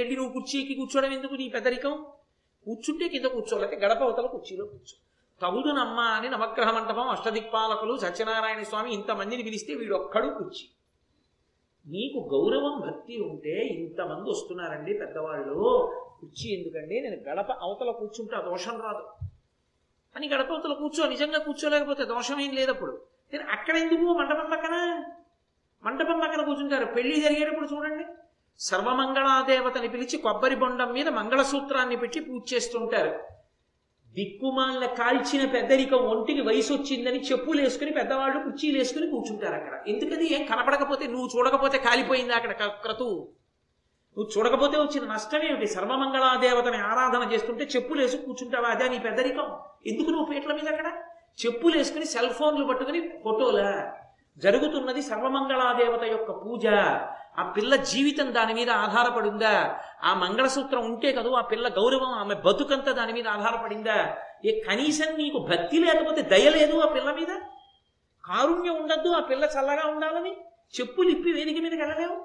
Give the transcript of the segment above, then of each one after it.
వెళ్ళి నువ్వు కుర్చీకి కూర్చోవడం ఎందుకు నీ పెదరికం? కూర్చుంటే కింద కూర్చోలేక గడప అవతల కుర్చీలో కూర్చో. తగుదునమ్మ అని నవగ్రహ మంటపం అష్టదిక్పాలకులు సత్యనారాయణ స్వామి ఇంతమందిని పిలిస్తే వీడొక్కడు కుర్చీ. నీకు గౌరవం భక్తి ఉంటే ఇంతమంది వస్తున్నారండి పెద్దవాళ్ళు. కుర్చీ ఎందుకండి? నేను గడప అవతల కూర్చుంటే ఆ దోషం రాదు. అని గడప అవతల కూర్చో నిజంగా కూర్చోలేకపోతే దోషం ఏం లేదప్పుడు నేను అక్కడ ఎందుకు? మండపం పక్కన? మండపం పక్కన కూర్చుంటారు. పెళ్ళి జరిగేటప్పుడు చూడండి. సర్వమంగళాదేవతని పిలిచి కొబ్బరి బొండం మీద మంగళసూత్రాన్ని పెట్టి పూజ చేస్తుంటారు. దిక్కుమాల కాల్చిన పెద్దరికం ఒంటికి వయసు వచ్చిందని చెప్పులు వేసుకుని పెద్దవాళ్ళు కుర్చీలు వేసుకుని కూర్చుంటారు అక్కడ. ఎందుకని ఏం కనపడకపోతే నువ్వు చూడకపోతే కాలిపోయింది అక్కడ క- క్రతువు నువ్వు చూడకపోతే వచ్చిన నష్టం ఏమిటి? సర్వమంగళాదేవతని ఆరాధన చేస్తుంటే చెప్పులు వేసి కూర్చుంటావా? అదే నీ పెద్దరికం. ఎందుకు నువ్వు పీటల మీద అక్కడ? చెప్పులు వేసుకుని సెల్ ఫోన్లు పట్టుకుని ఫోటోలా? జరుగుతున్నది సర్వమంగళాదేవత యొక్క పూజ. ఆ పిల్ల జీవితం దాని మీద ఆధారపడిందా? ఆ మంగళసూత్రం ఉంటే కదూ ఆ పిల్ల గౌరవం ఆమె బతుకంతా దాని మీద ఆధారపడిందా? ఏ కనీసం నీకు భక్తి లేకపోతే దయ లేదు ఆ పిల్ల మీద? కారుణ్యం ఉండద్దు ఆ పిల్ల చల్లగా ఉండాలని? చెప్పులు ఇప్పి వేదిక మీదకి వెళ్ళలేవు?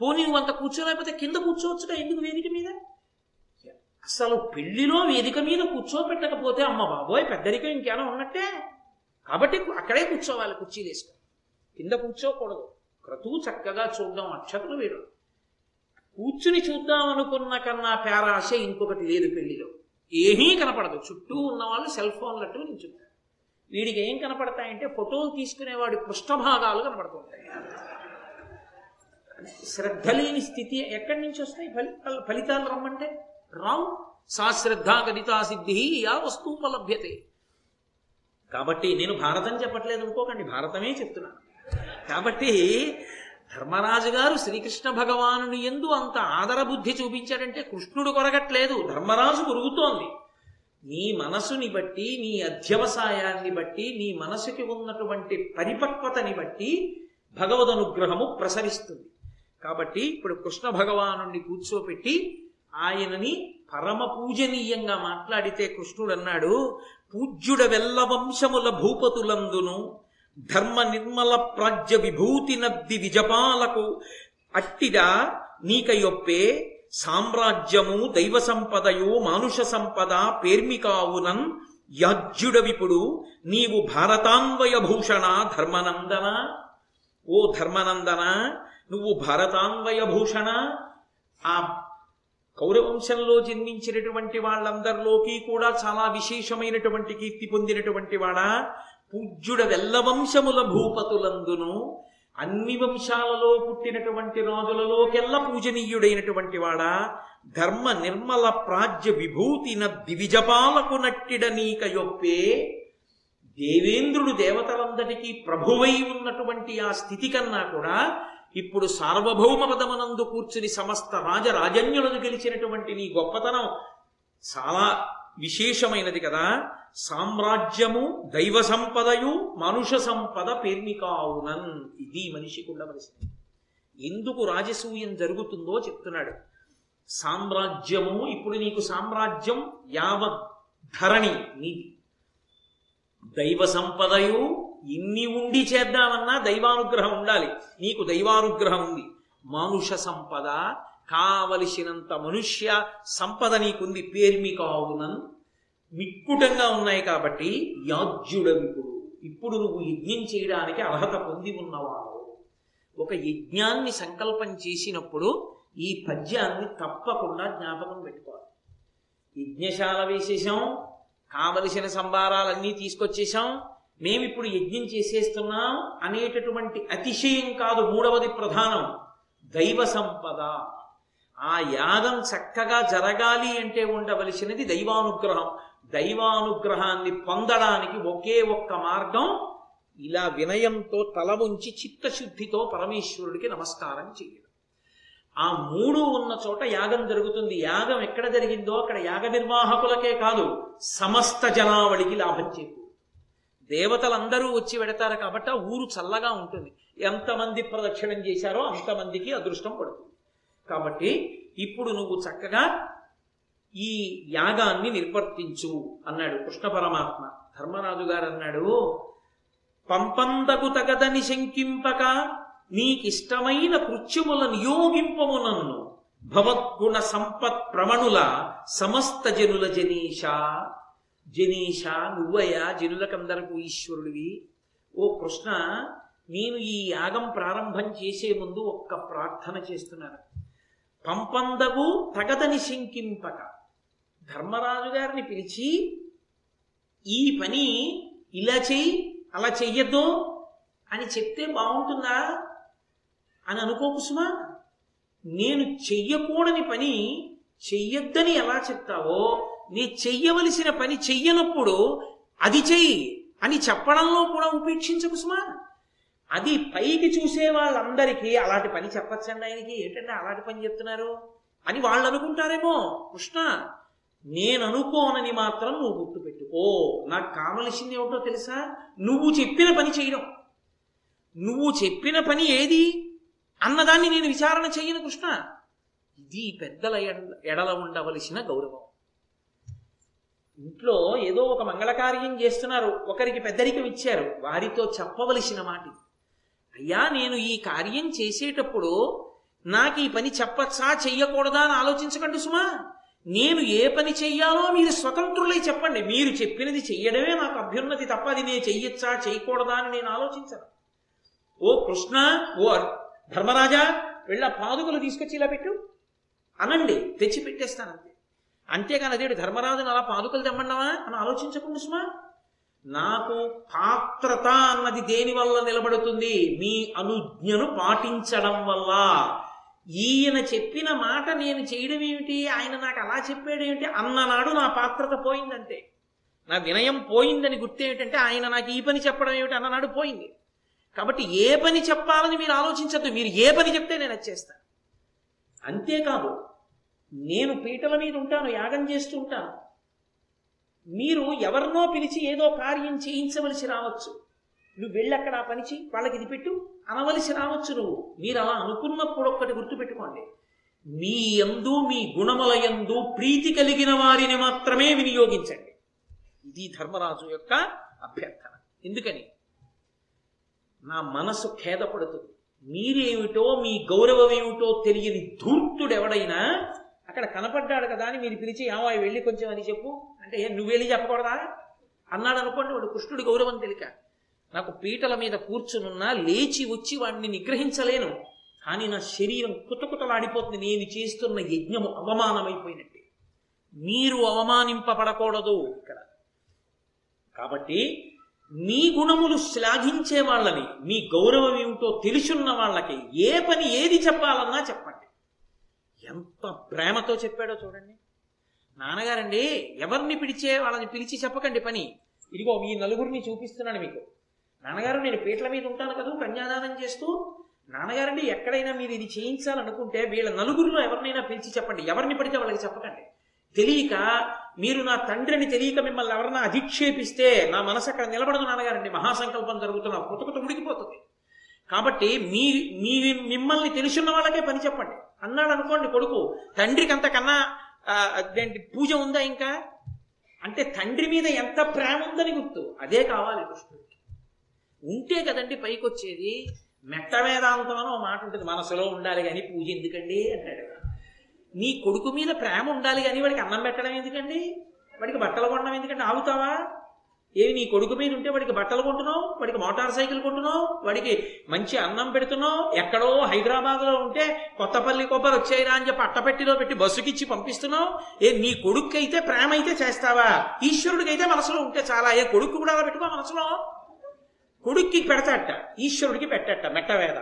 పోనీ నువ్వు అంత కూర్చోలేకపోతే కింద కూర్చోవచ్చుగా ఎందుకు వేదిక మీద? అసలు పెళ్ళిలో వేదిక మీద కూర్చోపెట్టకపోతే అమ్మ బాబోయ్ పెద్దరికం ఇంకేమైనా ఉన్నట్టే? కాబట్టి అక్కడే కూర్చోవాలి కుర్చీలు వేసుకొని కింద కూర్చోకూడదు. క్రతువు చక్కగా చూద్దాం అక్షతలు వేరు. కూర్చుని చూద్దాం అనుకున్న కన్నా పేరాశ ఇంకొకటి లేదు పెళ్ళిలో ఏమీ కనపడదు. చుట్టూ ఉన్న వాళ్ళు సెల్ ఫోన్లట్టు నించుంటారు వీడికి ఏం కనపడతాయంటే ఫోటోలు తీసుకునేవాడి పృష్ఠభాగాలు కనపడుతుంటాయి. శ్రద్ధ లేని స్థితి ఎక్కడి నుంచి వస్తాయి? ఫలితాలు ఫలితాలు రమ్మంటే? రావు. సా గణితా సిద్ధి యా వస్తువుపలభ్యతే కాబట్టి నేను భారతం చెప్పట్లేదు అనుకోకండి. భారతమే చెప్తున్నాను. కాబట్టి ధర్మరాజు గారు శ్రీకృష్ణ భగవానుని ఎందు అంత ఆదర బుద్ధి చూపించాడంటే కృష్ణుడు కొరగట్లేదు. ధర్మరాజు కొరుగుతోంది నీ మనసుని బట్టి నీ అధ్యవసాయాన్ని బట్టి నీ మనసుకి ఉన్నటువంటి పరిపక్వతని బట్టి భగవద్ అనుగ్రహము ప్రసరిస్తుంది. కాబట్టి ఇప్పుడు కృష్ణ భగవానుణ్ణి కూర్చోపెట్టి ఆయనని పరమ పూజనీయంగా మాట్లాడితే కృష్ణుడు అన్నాడు పూజ్యుడ వెల్ల వంశముల భూపతులందును ధర్మ నిర్మల ప్రాజ్య విభూతి నద్ది విజపాలకు అట్టిడా నీకయొప్పే సామ్రాజ్యము దైవ సంపదయు మానుష సంపద పేర్మికావునన్ యాజ్యుడవిపుడు నీవు భారతాన్వయ భూషణ ధర్మనందన. ఓ ధర్మనందన నువ్వు భారతాన్వయ భూషణ. ఆ కౌరవంశంలో జన్మించినటువంటి వాళ్ళందరిలోకి కూడా చాలా విశేషమైనటువంటి కీర్తి పొందినటువంటి వాడా. పూజ్యుడ వెల్లవంశముల భూపతులందును అన్ని వంశాలలో పుట్టినటువంటి రాజులలోకెల్ల పూజనీయుడైనటువంటి వాడా ధర్మ నిర్మల ప్రాజ్య విభూతిన దివిజపాలకు నట్టిడ నీక యొప్పే. దేవేంద్రుడు దేవతలందరికీ ప్రభువై ఉన్నటువంటి ఆ స్థితి కన్నా కూడా ఇప్పుడు సార్వభౌమ పదమనందు కూర్చుని సమస్త రాజరాజన్యులను గెలిచినటువంటి నీ గొప్పతనం చాలా విశేషమైనది కదా. సామ్రాజ్యము దైవ సంపదయు మనుష సంపద పేర్మికావునన్. ఇది మనిషికి ఉండవలసింది ఎందుకు రాజసూయం జరుగుతుందో చెప్తున్నాడు. సామ్రాజ్యము ఇప్పుడు నీకు సామ్రాజ్యం యావత్ ధరణి నీది. దైవ సంపదయు ఇన్ని ఉండి చేద్దామన్నా దైవానుగ్రహం ఉండాలి. నీకు దైవానుగ్రహం ఉంది. మానుష సంపద కావలసినంత మనుష్య సంపద నీకుంది పేర్మి కావునన్ మిక్కుటంగా ఉన్నాయి కాబట్టి యాజ్యుడవిపుడు ఇప్పుడు. నువ్వు యజ్ఞం చేయడానికి అర్హత పొంది ఉన్నవాడు. ఒక యజ్ఞాన్ని సంకల్పం చేసినప్పుడు ఈ పద్యాన్ని తప్పకుండా జ్ఞాపకం పెట్టుకోవాలి. యజ్ఞశాల వేసేసాం కావలసిన సంభారాలన్నీ తీసుకొచ్చేసాం మేమిప్పుడు యజ్ఞం చేసేస్తున్నాం అనేటటువంటి అతిశయం కాదు మూడవది ప్రధానం దైవ సంపద. ఆ యాగం చక్కగా జరగాలి అంటే ఉండవలసినది దైవానుగ్రహం. దైవానుగ్రహాన్ని పొందడానికి ఒకే ఒక్క మార్గం ఇలా వినయంతో తల ఉంచి చిత్తశుద్ధితో పరమేశ్వరుడికి నమస్కారం చేయడం. ఆ మూడు ఉన్న చోట యాగం జరుగుతుంది. యాగం ఎక్కడ జరిగిందో అక్కడ యాగ నిర్వాహకులకే కాదు సమస్త జనావళికి లాభం చేకూరు దేవతలందరూ వచ్చి పెడతారు కాబట్టి ఆ ఊరు చల్లగా ఉంటుంది. ఎంతమంది ప్రదక్షిణం చేశారో అంతమందికి అదృష్టం పడుతుంది. కాబట్టి ఇప్పుడు నువ్వు చక్కగా ఈ యాగాన్ని నిర్వర్తించు అన్నాడు కృష్ణ పరమాత్మ. ధర్మరాజు గారు అన్నాడు పంపందకు తగదని శంకింపక నీకిష్టమైన కృత్యముల నియోగింపము నన్ను. భవద్గుణ సంపత్ ప్రమణుల సమస్త జనుల జనీష. జనీష నువ్వయ్యా జనులకందరకు ఈశ్వరుడివి. ఓ కృష్ణ నేను ఈ యాగం ప్రారంభం చేసే ముందు ఒక్క ప్రార్థన చేస్తున్నాను. పంపందగు తగదని శంకింపక. ధర్మరాజు గారిని పిలిచి ఈ పని ఇలా చెయ్యి అలా చెయ్యొద్దు అని చెప్తే బాగుంటుందా? అని అనుకో కుసుమా నేను చెయ్యకూడని పని చెయ్యొద్దని ఎలా చెప్తావో నీ చెయ్యవలసిన పని చెయ్యనప్పుడు అది చెయ్యి అని చెప్పడంలో కూడా ఉపేక్షించకుసుమా అది పైకి చూసే వాళ్ళందరికీ అలాంటి పని చెప్పచ్చండి ఆయనకి? ఏంటంటే అలాంటి పని చెప్తున్నారు? అని వాళ్ళు అనుకుంటారేమో. కృష్ణ నేను అనుకోనని మాత్రం నువ్వు గుర్తుపెట్టుకో. నాకు కావలసింది ఏమిటో తెలుసా? నువ్వు చెప్పిన పని చేయడం. నువ్వు చెప్పిన పని ఏది? అన్నదాన్ని నేను విచారణ చెయ్యను కృష్ణ. ఇది పెద్దల ఎడ- ఎడల ఉండవలసిన గౌరవం. ఇంట్లో ఏదో ఒక మంగళకార్యం చేస్తున్నారు. ఒకరికి పెద్దరికం ఇచ్చారు. వారితో చెప్పవలసిన మాట ఇది. అయ్యా నేను ఈ కార్యం చేసేటప్పుడు నాకు ఈ పని చెప్పచ్చా చెయ్యకూడదా అని ఆలోచించకండి సుమా. నేను ఏ పని చెయ్యాలో మీరు స్వతంత్రులై చెప్పండి. మీరు చెప్పినది చెయ్యడమే నాకు అభ్యున్నతి తప్ప అది నేను చెయ్యొచ్చా చేయకూడదా అని నేను ఆలోచించను. ఓ కృష్ణ ఓ ధర్మరాజా వెళ్ళ పాదుకలు తీసుకొచ్చి ఇలా పెట్టు. అనండి తెచ్చి పెట్టేస్తానంతే అంతేగాని అదేడు ధర్మరాజుని అలా పాదుకలు తెమ్మండవా అని ఆలోచించకుండా సుమా. నాకు పాత్రత అన్నది దేని వల్ల నిలబడుతుంది? మీ అనుజ్ఞను పాటించడం వల్ల. ఈయన చెప్పిన మాట నేను చేయడం ఏమిటి? ఆయన నాకు అలా చెప్పాడేమిటి అన్ననాడు నా పాత్రత పోయిందంటే నా వినయం పోయిందని గుర్తేమిటంటే ఆయన నాకు ఈ పని చెప్పడం ఏమిటి? అన్ననాడు పోయింది. కాబట్టి ఏ పని చెప్పాలని మీరు ఆలోచించద్దు. మీరు ఏ పని చెప్తే నేను వచ్చేస్తాను అంతేకాదు నేను పీటల మీద ఉంటాను యాగం చేస్తూ ఉంటాను. మీరు ఎవరినో పిలిచి ఏదో కార్యం చేయించవలసి రావచ్చు. నువ్వు వెళ్ళక్కడ పనిచి ఆ వాళ్ళకి ఇది పెట్టు అనవలసి రావచ్చు నువ్వు. మీరు అలా అనుకున్నప్పుడు ఒక్కటి గుర్తుపెట్టుకోండి. మీ యందు మీ గుణముల యందు ప్రీతి కలిగిన వారిని మాత్రమే వినియోగించండి. ఇది ధర్మరాజు యొక్క అభ్యర్థన. ఎందుకని? నా మనసు ఖేదపడుతుంది. మీరేమిటో మీ గౌరవమేమిటో తెలియని ధూర్తుడెవడైనా అక్కడ కనపడ్డాడు కదా అని మీరు పిలిచి ఏమాయి వెళ్ళి కొంచెం అని చెప్పు. అంటే "ఏ, నువ్వు వెళ్ళి చెప్పకూడదా? అన్నాడు అనుకోండి వాడు కృష్ణుడి గౌరవం తెలియక నాకు పీటల మీద కూర్చునున్నా లేచి వచ్చి వాడిని నిగ్రహించలేను. కానీ నా శరీరం కుతకుతలాడిపోతుంది. నేను చేస్తున్న యజ్ఞము అవమానమైపోయినట్టే. మీరు అవమానింపబడకూడదు ఇక్కడ. కాబట్టి మీ గుణములు శ్లాఘించే వాళ్ళని మీ గౌరవం ఏమిటో తెలుసున్న వాళ్ళకి ఏ పని ఏది చెప్పాలన్నా చెప్పండి. ఎంత ప్రేమతో చెప్పాడో చూడండి. నాన్నగారండి ఎవరిని పిలిచే వాళ్ళని పిలిచి చెప్పకండి పని. ఇదిగో ఈ నలుగురిని చూపిస్తున్నాను మీకు. నాన్నగారు నేను పీటల మీద ఉంటాను కదా కన్యాదానం చేస్తూ. నాన్నగారండి ఎక్కడైనా మీరు ఇది చేయించాలనుకుంటే వీళ్ళ నలుగురిలో ఎవరినైనా పిలిచి చెప్పండి. ఎవరిని పడితే వాళ్ళకి చెప్పకండి. తెలియక మీరు నా తండ్రిని తెలియక మిమ్మల్ని ఎవరన్నా అధిక్షేపిస్తే నా మనసు అక్కడ నిలబడదు నాన్నగారండి. మహాసంకల్పం జరుగుతున్న కుతకుత ఉడికిపోతుంది కాబట్టి మీ మీ మిమ్మల్ని తెలుసున్న వాళ్ళకే పని చెప్పండి. అన్నాడు అనుకోండి కొడుకు తండ్రికి అంతకన్నా అదేంటి పూజ ఉందా ఇంకా? అంటే తండ్రి మీద ఎంత ప్రేమ ఉందని గుర్తు. అదే కావాలి కృష్ణుడికి. ఉంటే కదండి పైకి వచ్చేది మెట్ట వేదాంతం అని ఒక మాట ఉంటుంది మనసులో ఉండాలి కానీ పూజ ఎందుకండి అంటాడు. నీ కొడుకు మీద ప్రేమ ఉండాలి కానీ వాడికి అన్నం పెట్టడం ఎందుకండి? వాడికి బట్టలు కొనడం ఎందుకంటే ఆగుతావా? ఏమి నీ కొడుకు మీద ఉంటే వాడికి బట్టలు కొంటున్నావు? వాడికి మోటార్ సైకిల్ కొంటున్నావు? వాడికి మంచి అన్నం పెడుతున్నావు? ఎక్కడో హైదరాబాద్లో ఉంటే కొత్తపల్లి కొబ్బరి వచ్చాయిరా అని చెప్పి అట్టపెట్టిలో పెట్టి బస్సుకిచ్చి పంపిస్తున్నావు? ఏ నీ కొడుకు అయితే ప్రేమ అయితే చేస్తావా? ఈశ్వరుడికి అయితే మనసులో ఉంటే చాలా. ఏ కొడుకు కూడా అలా పెట్టుకో మనసులో. కొడుక్కి పెడతాట ఈశ్వరుడికి పెట్టట మెట్టవేద.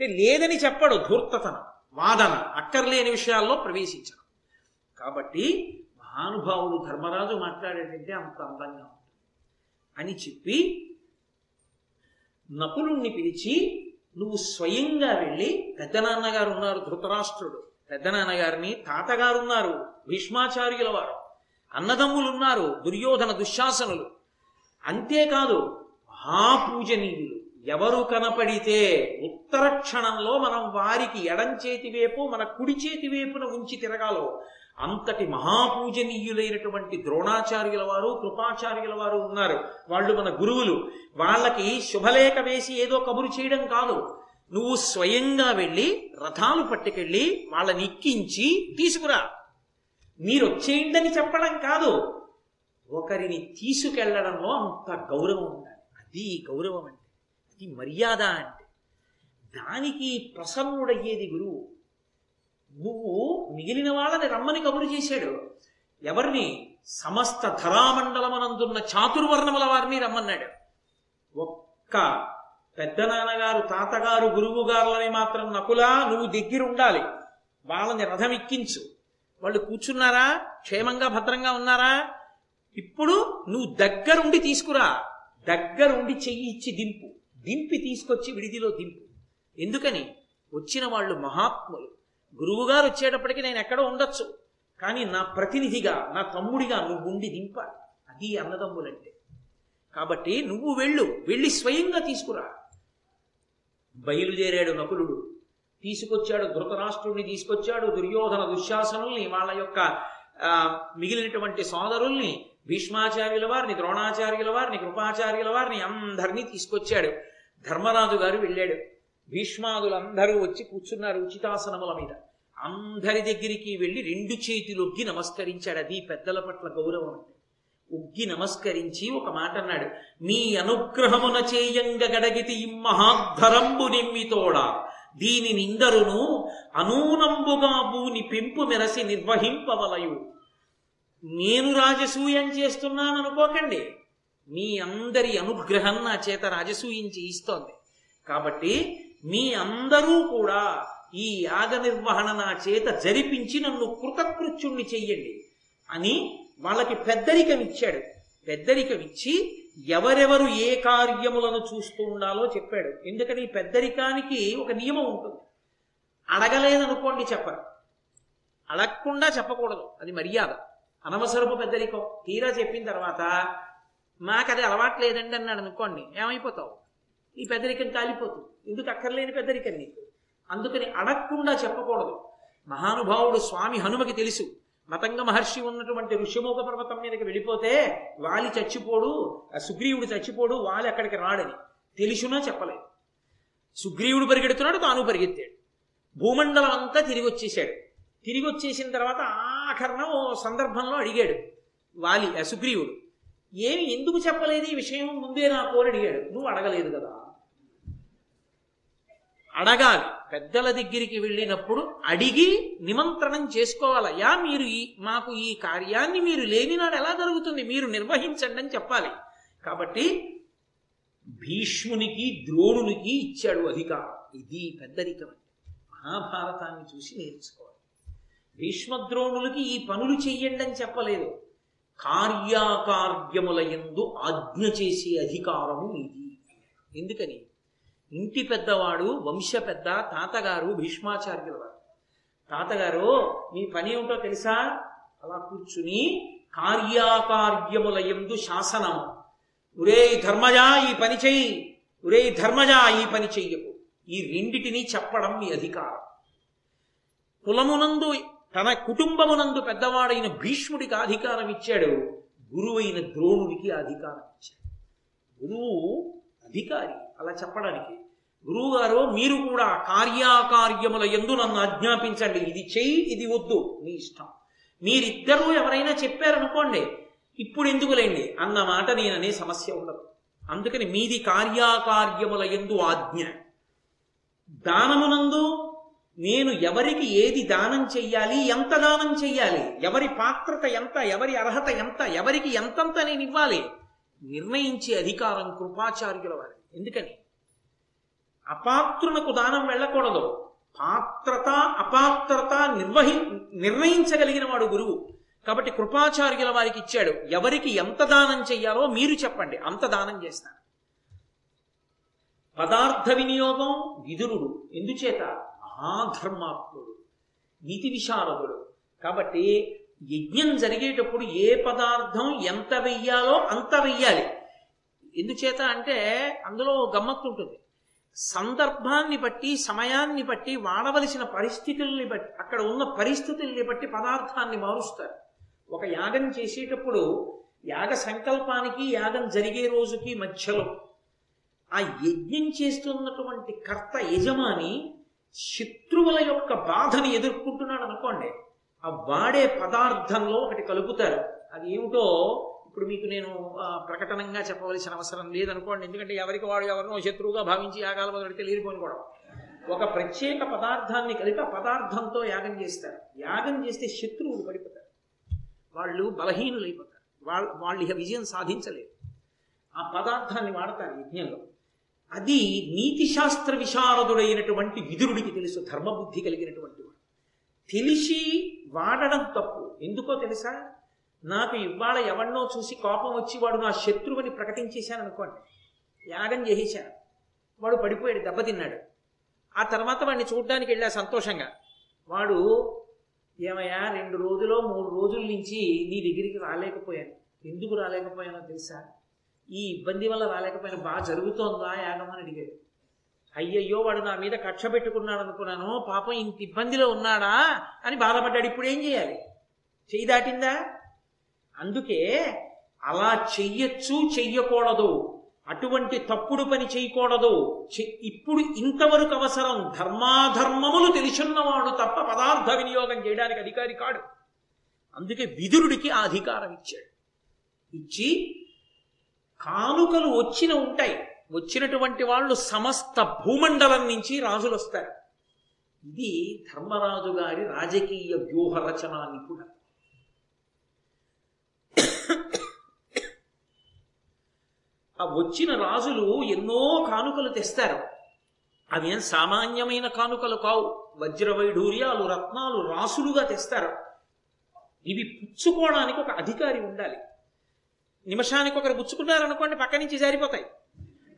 లేదని చెప్పడు ధూర్తతనం వాదన అక్కర్లేని విషయాల్లో ప్రవేశించడం. కాబట్టి మహానుభావుడు ధర్మరాజు మాట్లాడేటంటే అంత అందంగా అని చెప్పి నకులుణ్ణి పిలిచి నువ్వు స్వయంగా వెళ్ళి పెద్దనాన్నగారు ఉన్నారు ధృతరాష్ట్రుడు. పెద్దనాన్నగారిని తాతగారు ఉన్నారు భీష్మాచార్యుల వారు అన్నదమ్ములు ఉన్నారు దుర్యోధన దుశ్శాసనులు. అంతేకాదు మహాపూజనీయులు. ఎవరు కనపడితే ఉత్తర క్షణంలో మనం వారికి ఎడం చేతి వైపు మన కుడి చేతి వైపున ఉంచి తిరగాలో అంతటి మహాపూజనీయులైనటువంటి ద్రోణాచార్యుల వారు కృపాచార్యుల వారు ఉన్నారు. వాళ్ళు మన గురువులు. వాళ్ళకి శుభలేఖ వేసి ఏదో కబురు చేయడం కాదు. నువ్వు స్వయంగా వెళ్ళి రథాలు పట్టుకెళ్ళి వాళ్ళని ఎక్కించి తీసుకురా. మీరు వచ్చేయండి చెప్పడం కాదు. ఒకరిని తీసుకెళ్ళడంలో అంత గౌరవం ఉండాలి. అది గౌరవం అంటే అది మర్యాద అంటే. దానికి ప్రసన్నుడయ్యేది గురువు. నువ్వు మిగిలిన వాళ్ళని రమ్మని కబురు చేశాడు. ఎవరిని? సమస్త ధరామండలమనందున్న చాతుర్వర్ణముల వారిని రమ్మన్నాడు. ఒక్క పెద్ద నాన్నగారు తాతగారు గురువు గారులని మాత్రం నకులా నువ్వు దగ్గర ఉండాలి వాళ్ళని రథం ఎక్కించు వాళ్ళు కూర్చున్నారా? క్షేమంగా భద్రంగా ఉన్నారా? ఇప్పుడు నువ్వు దగ్గరుండి తీసుకురా. దగ్గరుండి చెయ్యి ఇచ్చి దింపు. దింపి తీసుకొచ్చి విడిదిలో దింపు. ఎందుకని? వచ్చిన వాళ్ళు మహాత్ములు. గురువుగారు వచ్చేటప్పటికి నేను ఎక్కడ ఉండొచ్చు. కానీ నా ప్రతినిధిగా నా తమ్ముడిగా నువ్వు ఉండి దింపాలి. అది అన్నదమ్ములంటే. కాబట్టి నువ్వు వెళ్ళు వెళ్ళి స్వయంగా తీసుకురా. బయలుదేరాడు నకులుడు. తీసుకొచ్చాడు ధృతరాష్ట్రుడిని తీసుకొచ్చాడు దుర్యోధన దుశ్శాసనుల్ని వాళ్ళ యొక్క మిగిలినటువంటి సోదరుల్ని భీష్మాచార్యుల వారిని ద్రోణాచార్యుల వారిని కృపాచార్యుల వారిని అందరినీ తీసుకొచ్చాడు. ధర్మరాజు గారు వెళ్ళాడు. భీష్మాదులందరూ వచ్చి కూర్చున్నారు ఉచితాసనముల మీద. అందరి దగ్గరికి వెళ్ళి రెండు చేతులొగ్గి నమస్కరించాడు అది పెద్దల పట్ల గౌరవం అంటే. ఉగ్గి నమస్కరించి ఒక మాట అన్నాడు మీ అనుగ్రహమున చేయంగ గడగితి మహాధరంబు నిమ్మితోడా దీని నిందరును అనూనంబుగా భూని పెంపు మెరసి నిర్వహింపవలయు. నేను రాజసూయం చేస్తున్నాను అనుకోకండి. మీ అందరి అనుగ్రహం నా చేత రాజసూయం చేయిస్తోంది. కాబట్టి మీ అందరూ కూడా ఈ యాగ నిర్వహణ నా చేత జరిపించి నన్ను కృతకృత్యుణ్ణి చెయ్యండి అని వాళ్ళకి పెద్దరికం ఇచ్చాడు. పెద్దరికం ఇచ్చి ఎవరెవరు ఏ కార్యములను చూస్తూ ఉండాలో చెప్పాడు. ఎందుకని? ఈ పెద్దరికానికి ఒక నియమం ఉంటుంది. అడగలేదనుకోండి చెప్పరు. అడగకుండా చెప్పకూడదు. అది మర్యాద. అనవసరపు పెద్దరికం. తీరా చెప్పిన తర్వాత మాకు అది అలవాట్లేదండి అన్నాడు అనుకోండి. ఏమైపోతావు? ఈ పెద్దరికం కాలిపోతుంది. ఎందుకు అక్కర్లేని పెద్దరికం నీకు? అందుకని అడగకుండా చెప్పకూడదు. మహానుభావుడు స్వామి హనుమకి తెలుసు. మతంగ మహర్షి ఉన్నటువంటి ఋష్యమూక పర్వతం మీదకి వెళ్ళిపోతే వాలి చచ్చిపోడు ఆ సుగ్రీవుడు చచ్చిపోడు వాలి అక్కడికి రాడని. తెలుసునా చెప్పలేదు. సుగ్రీవుడు పరిగెడుతున్నాడు తాను పరిగెత్తాడు. భూమండలం అంతా తిరిగి వచ్చేసాడు తిరిగి వచ్చేసిన తర్వాత ఆఖరణ ఓ సందర్భంలో అడిగాడు వాలి ఆ సుగ్రీవుడు. ఏమి ఎందుకు చెప్పలేదు ఈ విషయం? ముందే నాకు అని అడిగాడు. నువ్వు అడగలేదు కదా. అడగాలి. పెద్దల దగ్గరికి వెళ్ళినప్పుడు అడిగి నిమంత్రణం చేసుకోవాలయ్యా మీరు ఈ మాకు ఈ కార్యాన్ని మీరు లేని నాడు ఎలా జరుగుతుంది? మీరు నిర్వహించండి అని చెప్పాలి. కాబట్టి భీష్మునికి ద్రోణునికి ఇచ్చాడు అధికారం. ఇది పెద్దరికం. మహాభారతాన్ని చూసి నేర్చుకోవాలి. భీష్మద్రోణులకి ఈ పనులు చెయ్యండి అని చెప్పలేదు. కార్యాకార్యముల ఎందు ఆజ్ఞ చేసే అధికారము ఇది. ఎందుకని? ఇంటి పెద్దవాడు వంశ పెద్ద తాతగారు భీష్మాచార్యుల వారు. తాతగారు మీ పని ఏమిటో తెలుసా? అలా కూర్చుని కార్యాకార్యముల యందు శాసనము. ఒరే ధర్మజా ఈ పని చెయ్యి. ఒరే ధర్మజా ఈ పని చెయ్యకు. ఈ రెండిటిని చెప్పడం మీ అధికారం. కులమునందు తన కుటుంబమునందు పెద్దవాడైన భీష్ముడికి అధికారం ఇచ్చాడు గురువైన ద్రోణుడికి అధికారం ఇచ్చాడు గురువు అధికారి అలా చెప్పడానికి గురువుగారు మీరు కూడా కార్యాకార్యముల ఎందు నన్ను ఆజ్ఞాపించండి. ఇది చెయ్యి ఇది వద్దు మీ ఇష్టం. మీరిద్దరూ ఎవరైనా చెప్పారనుకోండి ఇప్పుడు ఎందుకులేండి అన్న మాట నేననే సమస్య ఉండదు. అందుకని మీది కార్యాకార్యముల ఎందు ఆజ్ఞ. దానమునందు నేను ఎవరికి ఏది దానం చెయ్యాలి ఎంత దానం చెయ్యాలి ఎవరి పాత్రత ఎంత ఎవరి అర్హత ఎంత ఎవరికి ఎంతంత నేను ఇవ్వాలి నిర్ణయించే అధికారం కృపాచార్యుల వారి ఎందుకని? అపాత్రునకు దానం వెళ్ళకూడదు. పాత్రత అపాత్రత నిర్వహి నిర్ణయించగలిగిన వాడు గురువు. కాబట్టి కృపాచార్యుల వారికి ఇచ్చాడు. ఎవరికి ఎంత దానం చెయ్యాలో మీరు చెప్పండి. అంత దానం చేస్తాను. పదార్థ వినియోగం విదురుడు ఎందుచేత? మహాధర్మాత్ముడు. నీతి విశారదుడు. కాబట్టి యజ్ఞం జరిగేటప్పుడు ఏ పదార్థం ఎంత వెయ్యాలో అంత వెయ్యాలి. ఎందుచేత అంటే అందులో గమ్మత్తు ఉంటుంది. సందర్భాన్ని బట్టి సమయాన్ని బట్టి వాడవలసిన పరిస్థితుల్ని బట్టి అక్కడ ఉన్న పరిస్థితుల్ని బట్టి పదార్థాన్ని మారుస్తారు. ఒక యాగం చేసేటప్పుడు యాగ సంకల్పానికి యాగం జరిగే రోజుకి మధ్యలో ఆ యజ్ఞం చేస్తున్నటువంటి కర్త యజమాని శత్రువుల యొక్క బాధని ఎదుర్కొంటున్నాడు అనుకోండి ఆ వాడే పదార్థంలో ఒకటి కలుపుతారు. అది ఏమిటో ఇప్పుడు మీకు నేను ప్రకటనంగా చెప్పవలసిన అవసరం లేదనుకోండి. ఎందుకంటే ఎవరికి వాడు ఎవరినో శత్రువుగా భావించి యాగాలు మొదలు లేనిపోని కూడా ఒక ప్రత్యేక పదార్థాన్ని కలిపి ఆ పదార్థంతో యాగం చేస్తారు. యాగం చేస్తే శత్రువులు పడిపోతారు. వాళ్ళు బలహీనులైపోతారు వాళ్ళ వాళ్ళు ఇక విజయం సాధించలేరు. ఆ పదార్థాన్ని వాడతారు యజ్ఞంలో. అది నీతిశాస్త్ర విశారదుడైనటువంటి విదురుడికి తెలుసు. ధర్మబుద్ధి కలిగినటువంటి తెలిసి వాడడం తప్పు. ఎందుకో తెలుసా? నాకు ఇవాళ ఎవరినో చూసి కోపం వచ్చి వాడు నా శత్రువుని ప్రకటించేశాను అనుకోండి యాగం చేసేశాను. వాడు పడిపోయాడు దెబ్బతిన్నాడు. ఆ తర్వాత వాడిని చూడడానికి వెళ్ళా సంతోషంగా. వాడు ఏమయ్యా రెండు రోజులో మూడు రోజుల నుంచి నీ దగ్గరికి రాలేకపోయాను. ఎందుకు రాలేకపోయానో తెలుసా? ఈ ఇబ్బంది వల్ల రాలేకపోయాను. బాగా జరుగుతోందా యాగం? అని అడిగాడు. అయ్యయ్యో వాడు నా మీద కక్ష పెట్టుకున్నాడు అనుకున్నాను పాపం ఇంత ఇబ్బందిలో ఉన్నాడా అని బాధపడ్డాడు. ఇప్పుడు ఏం చేయాలి? చెయ్యి దాటిందా? అందుకే అలా చెయ్యొచ్చు చెయ్యకూడదు. అటువంటి తప్పుడు పని చేయకూడదు ఇప్పుడు ఇంతవరకు అవసరం ధర్మాధర్మములు తెలుసున్నవాడు తప్ప పదార్థ వినియోగం చేయడానికి అధికారి కాడు. అందుకే విదురుడికి ఆ అధికారం ఇచ్చాడు. ఇచ్చి కానుకలు వచ్చిన ఉంటాయి. వచ్చినటువంటి వాళ్ళు సమస్త భూమండలం నుంచి రాజులు వస్తారు ఇది ధర్మరాజు గారి రాజకీయ వ్యూహ రచన నిపుణ ఆ వచ్చిన రాజులు ఎన్నో కానుకలు తెస్తారు. అవేం సామాన్యమైన కానుకలు కావు. వజ్రవైఢూర్యాలు రత్నాలు రాసులుగా తెస్తారు. ఇవి పుచ్చుకోవడానికి ఒక అధికారి ఉండాలి. నిమిషానికి ఒకరు పుచ్చుకున్నారనుకోండి పక్క నుంచి జారిపోతాయి.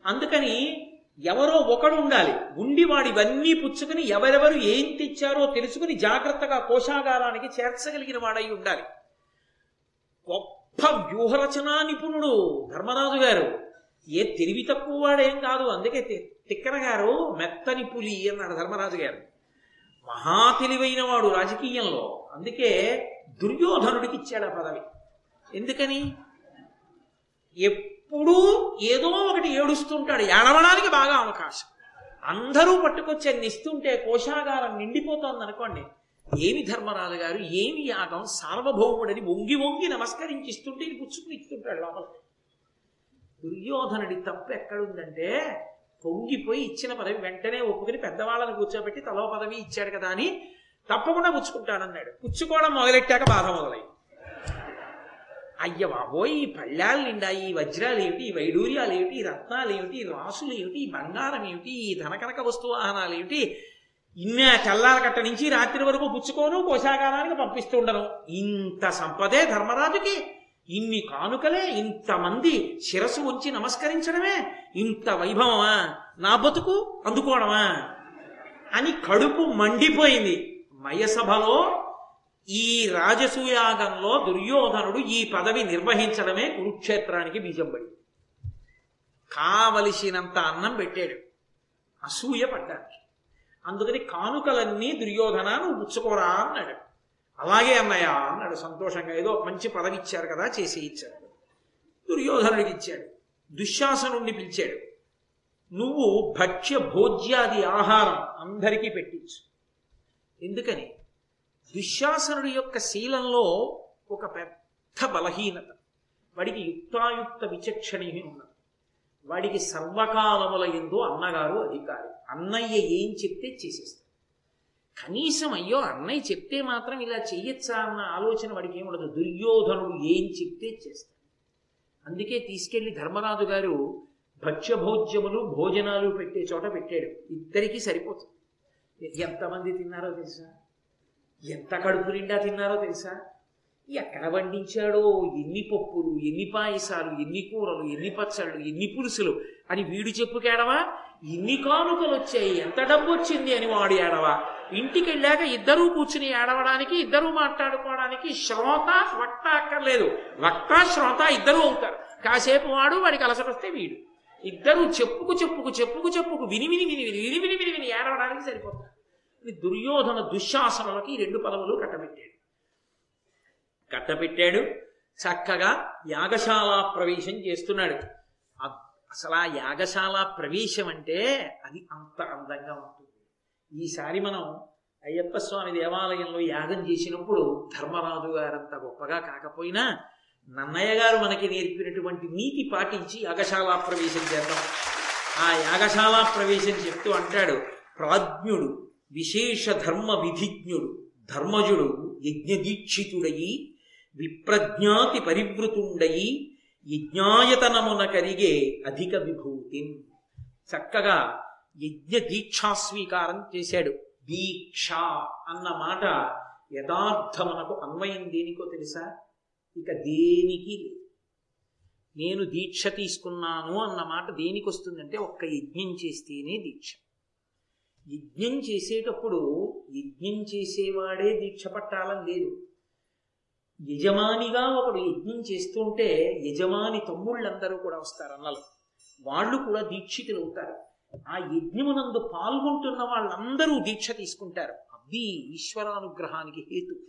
అందుకని ఎవరో ఒకడు ఉండాలి. ఉండి వాడు ఇవన్నీ పుచ్చుకుని ఎవరెవరు ఏం తెచ్చారో తెలుసుకుని జాగ్రత్తగా కోశాగారానికి చేర్చగలిగిన వాడై ఉండాలి. గొప్ప వ్యూహరచనా నిపుణుడు ధర్మరాజు గారు. ఏ తెలివి తక్కువ వాడేం కాదు. అందుకే తిక్కన గారు మెత్తని పులి అన్నాడు ధర్మరాజు గారు. మహా తెలివైన వాడు రాజకీయంలో. అందుకే దుర్యోధనుడికి ఇచ్చాడు ఆ పదవి. ఎందుకని? ఎప్పుడూ ఏదో ఒకటి ఏడుస్తుంటాడు. ఏడవడానికి బాగా అవకాశం. అందరూ పట్టుకొచ్చి నిస్తుంటే కోశాగారం నిండిపోతోంది అనుకోండి. ఏమి ధర్మరాజు గారు ఏమి యాగం సార్వభౌముడని వంగి వంగి నమస్కరించి ఇస్తుంటే ఇది పుచ్చుకుని ఇస్తుంటాడు లోపల. దుర్యోధనుడి తప్పు ఎక్కడుందంటే పొంగిపోయి ఇచ్చిన పదవి వెంటనే ఒప్పుకుని పెద్దవాళ్ళని కూర్చోబెట్టి తలో పదవి ఇచ్చాడు కదా అని తప్పకుండా పుచ్చుకుంటానన్నాడు. పుచ్చుకోవడం మొదలెట్టాక బాధ మొదలైంది అయ్య బాబోయ్ ఈ పళ్ళాలు నిండా ఈ వజ్రాలు ఏమిటి ఈ వైడూర్యాలు ఏమిటి ఈ రత్నాలు ఏమిటి ఈ రాసులు ఏమిటి ఈ బంగారం ఏమిటి ఈ ధనకనక వస్తువాహనాలు ఏమిటి ఇన్న చల్లాల కట్ట నుంచి రాత్రి వరకు పుచ్చుకోను కోశాగారానికి పంపిస్తుండను. ఇంత సంపదే ధర్మరాజుకి ఇన్ని కానుకలే ఇంతమంది శిరసు ఉంచి నమస్కరించడమే ఇంత వైభవమా? నా బతుకు అందుకోవడమా? అని కడుపు మండిపోయింది. మయసభలో ఈ రాజసూయాగంలో దుర్యోధనుడు ఈ పదవి నిర్వహించడమే కురుక్షేత్రానికి బీజం పడి. కావలసినంత అన్నం పెట్టాడు. అసూయ పడ్డానికి అందుకని కానుకలన్నీ దుర్యోధన నువ్వు పుచ్చుకోరా అన్నాడు. అలాగే అన్నయ్య అన్నాడు సంతోషంగా. ఏదో మంచి పదవి ఇచ్చారు కదా చేసి ఇచ్చాడు. దుర్యోధనుడికి ఇచ్చాడు. దుశ్శాసనుణ్ణి పిలిచాడు. నువ్వు భక్ష్య భోజ్యాది ఆహారం అందరికీ పెట్టించు. ఎందుకని? దుశ్శాసనుడి యొక్క శీలంలో ఒక పెద్ద బలహీనత. వాడికి యుక్తాయుక్త విచక్షణి ఉన్నది. వాడికి సర్వకాలముల ఎందు అన్నగారు అధికారి. అన్నయ్య ఏం చెప్తే చేసేస్తాడు. కనీసం అయ్యో అన్నయ్య చెప్తే మాత్రం ఇలా చెయ్యొచ్చా అన్న ఆలోచన వాడికి ఉండదు. దుర్యోధనుడు ఏం చెప్తే చేస్తాడు. అందుకే తీసుకెళ్ళి ధర్మరాజు గారు భక్ష్యభోజ్యములు భోజనాలు పెట్టే చోట పెట్టాడు. ఇద్దరికీ సరిపోతుంది. ఎంతమంది తిన్నారో తెలుసా? ఎంత కడుపు నిండా తిన్నారో తెలుసా? ఎక్కడ వండించాడో ఎన్ని పప్పులు ఎన్ని పాయసాలు ఎన్ని కూరలు ఎన్ని పచ్చళ్ళు ఎన్ని పులుసులు అని వీడు చెప్పుకేడవా? ఇన్ని కానుకలు వచ్చాయి ఎంత డబ్బు వచ్చింది అని వాడు ఏడవా? ఇంటికి వెళ్ళాక ఇద్దరూ కూర్చుని ఏడవడానికి ఇద్దరూ మాట్లాడుకోవడానికి శ్రోత వక్త అక్కర్లేదు. వక్త శ్రోత ఇద్దరూ అవుతారు. కాసేపు వాడు వాడికి అలసట వస్తే వీడు. ఇద్దరు చెప్పుకు చెప్పుకు చెప్పుకు చెప్పుకు విని విని విని విని విని విని విని విని ఏడవడానికి సరిపోతారు. దుర్యోధన దుశ్శాసనలకి రెండు పదవులు కట్టబెట్టాడు. కట్టబెట్టాడు చక్కగా యాగశాల ప్రవేశం చేస్తున్నాడు. అసలు ఆ యాగశాల ప్రవేశం అంటే అది అంత అందంగా ఉంటుంది. ఈసారి మనం అయ్యప్ప స్వామి దేవాలయంలో యాగం చేసినప్పుడు ధర్మరాజు గారంత గొప్పగా కాకపోయినా నన్నయ్య గారు మనకి నేర్పినటువంటి నీతి పాటించి యాగశాల ప్రవేశం చేద్దాం. ఆ యాగశాల ప్రవేశం చెప్తూ అంటాడు ప్రాజ్ఞుడు విశేష ధర్మ విధిజ్ఞుడు ధర్మజుడు యజ్ఞదీక్షితుడయి విప్రజ్ఞాతి పరివృతుండయి యజ్ఞాయతనమున కరిగే అధిక విభూతి. చక్కగా యజ్ఞ దీక్షాస్వీకారం చేశాడు. దీక్ష అన్న మాట యథార్థమునకు అన్వయం దేనికో తెలుసా? ఇక దేనికి నేను దీక్ష తీసుకున్నాను అన్న మాట దేనికి వస్తుందంటే ఒక్క యజ్ఞం చేస్తేనే దీక్ష. యజ్ఞం చేసేటప్పుడు యజ్ఞం చేసేవాడే దీక్ష పట్టాలని లేదు. యజమానిగా ఒకడు యజ్ఞం చేస్తుంటే యజమాని తమ్ముళ్ళందరూ కూడా వస్తారు అన్నలు. వాళ్ళు కూడా దీక్షితులు అవుతారు. ఆ యజ్ఞమునందు పాల్గొంటున్న వాళ్ళందరూ దీక్ష తీసుకుంటారు. అవి ఈశ్వరానుగ్రహానికి హేతు.